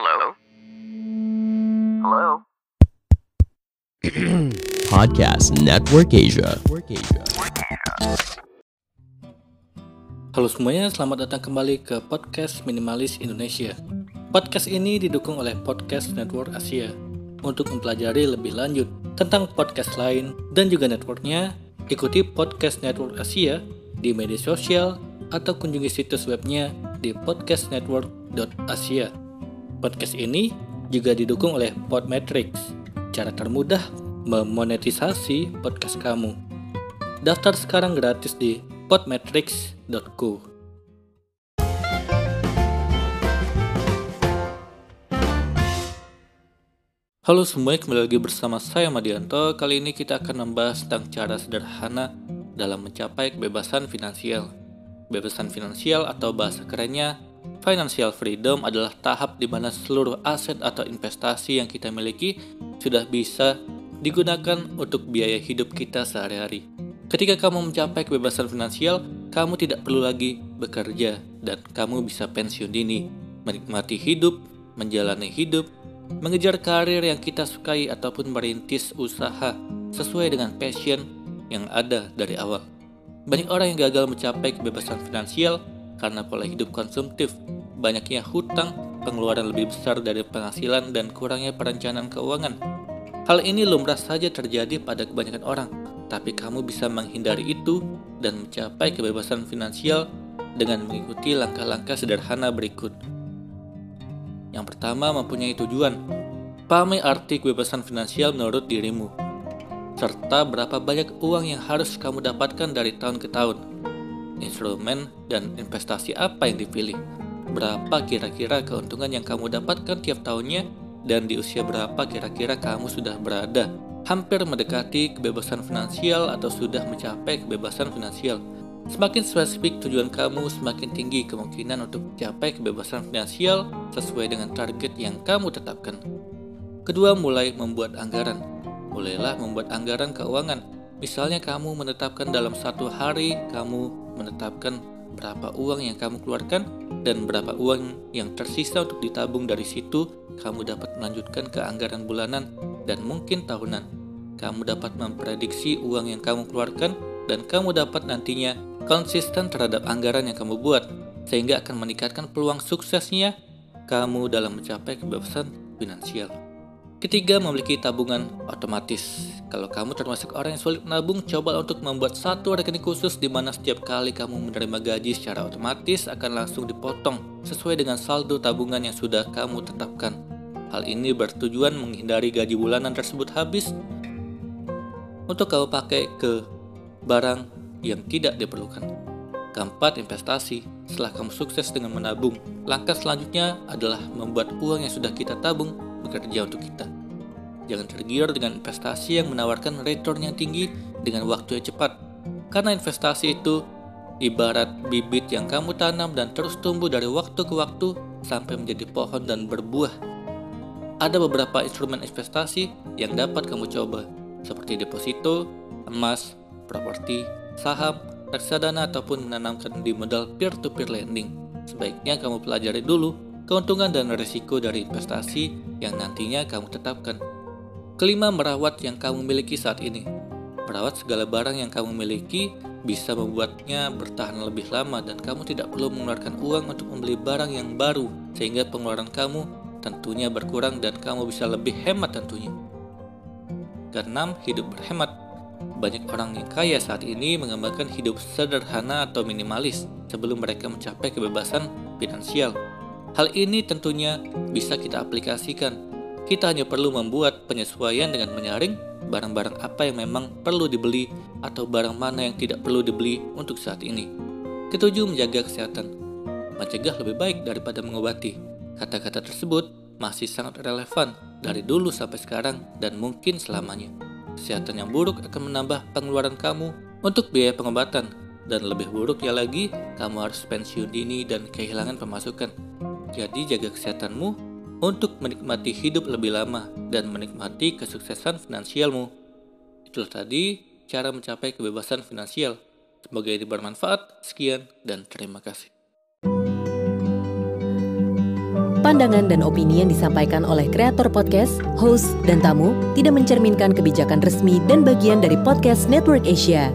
Hello? Hello? Podcast Network Asia. Halo semuanya, selamat datang kembali ke Podcast Minimalis Indonesia. Podcast ini didukung oleh Podcast Network Asia. Untuk mempelajari lebih lanjut tentang podcast lain dan juga networknya, ikuti Podcast Network Asia di media sosial atau kunjungi situs webnya di podcastnetwork.asia. Podcast ini juga didukung oleh Podmetrics, cara termudah memonetisasi podcast kamu. Daftar sekarang gratis di podmetrics.co. Halo semuanya, kembali lagi bersama saya Madianto. Kali ini kita akan membahas tentang cara sederhana dalam mencapai kebebasan finansial. Kebebasan finansial atau bahasa kerennya Financial freedom adalah tahap di mana seluruh aset atau investasi yang kita miliki sudah bisa digunakan untuk biaya hidup kita sehari-hari. Ketika kamu mencapai kebebasan finansial, kamu tidak perlu lagi bekerja dan kamu bisa pensiun dini, menikmati hidup, menjalani hidup, mengejar karir yang kita sukai ataupun merintis usaha sesuai dengan passion yang ada dari awal. Banyak orang yang gagal mencapai kebebasan finansial karena pola hidup konsumtif, banyaknya hutang, pengeluaran lebih besar dari penghasilan, dan kurangnya perencanaan keuangan. Hal ini lumrah saja terjadi pada kebanyakan orang, tapi kamu bisa menghindari itu dan mencapai kebebasan finansial dengan mengikuti langkah-langkah sederhana berikut. Yang pertama, mempunyai tujuan. Pahami arti kebebasan finansial menurut dirimu, serta berapa banyak uang yang harus kamu dapatkan dari tahun ke tahun instrumen, dan investasi apa yang dipilih. Berapa kira-kira keuntungan yang kamu dapatkan tiap tahunnya, dan di usia berapa kira-kira kamu sudah berada hampir mendekati kebebasan finansial atau sudah mencapai kebebasan finansial. Semakin spesifik tujuan kamu, semakin tinggi kemungkinan untuk mencapai kebebasan finansial sesuai dengan target yang kamu tetapkan. Kedua, mulai membuat anggaran. Mulailah membuat anggaran keuangan. Misalnya kamu menetapkan dalam satu hari kamu menetapkan berapa uang yang kamu keluarkan dan berapa uang yang tersisa untuk ditabung dari situ kamu dapat melanjutkan ke anggaran bulanan dan mungkin tahunan. Kamu dapat memprediksi uang yang kamu keluarkan dan kamu dapat nantinya konsisten terhadap anggaran yang kamu buat sehingga akan meningkatkan peluang suksesnya kamu dalam mencapai kebebasan finansial. Ketiga, memiliki tabungan otomatis. Kalau kamu termasuk orang yang sulit menabung, coba untuk membuat satu rekening khusus di mana setiap kali kamu menerima gaji secara otomatis akan langsung dipotong sesuai dengan saldo tabungan yang sudah kamu tetapkan. Hal ini bertujuan menghindari gaji bulanan tersebut habis untuk kamu pakai ke barang yang tidak diperlukan. Keempat, investasi. Setelah kamu sukses dengan menabung, langkah selanjutnya adalah membuat uang yang sudah kita tabung bekerja untuk kita. Jangan tergiur dengan investasi yang menawarkan return yang tinggi dengan waktu yang cepat, karena investasi itu ibarat bibit yang kamu tanam dan terus tumbuh dari waktu ke waktu sampai menjadi pohon dan berbuah. Ada beberapa instrumen investasi yang dapat kamu coba, seperti deposito, emas, properti, saham, reksadana, ataupun menanamkan di modal peer-to-peer lending. Sebaiknya kamu pelajari dulu keuntungan dan risiko dari investasi yang nantinya kamu tetapkan. Kelima, merawat yang kamu miliki saat ini. Merawat segala barang yang kamu miliki bisa membuatnya bertahan lebih lama dan kamu tidak perlu mengeluarkan uang untuk membeli barang yang baru sehingga pengeluaran kamu tentunya berkurang dan kamu bisa lebih hemat tentunya. Keenam, hidup berhemat. Banyak orang yang kaya saat ini mengembangkan hidup sederhana atau minimalis sebelum mereka mencapai kebebasan finansial. Hal ini tentunya bisa kita aplikasikan. Kita hanya perlu membuat penyesuaian dengan menyaring barang-barang apa yang memang perlu dibeli atau barang mana yang tidak perlu dibeli untuk saat ini. Ketujuh, menjaga kesehatan. Mencegah lebih baik daripada mengobati. Kata-kata tersebut masih sangat relevan dari dulu sampai sekarang dan mungkin selamanya. Kesehatan yang buruk akan menambah pengeluaran kamu untuk biaya pengobatan dan lebih buruknya lagi, kamu harus pensiun dini dan kehilangan pemasukan. Jadi jaga kesehatanmu untuk menikmati hidup lebih lama dan menikmati kesuksesan finansialmu. Itulah tadi cara mencapai kebebasan finansial. Semoga ini bermanfaat. Sekian dan terima kasih. pandangan dan opini yang disampaikan oleh kreator podcast, host, dan tamu tidak mencerminkan kebijakan resmi dan bagian dari podcast Network Asia.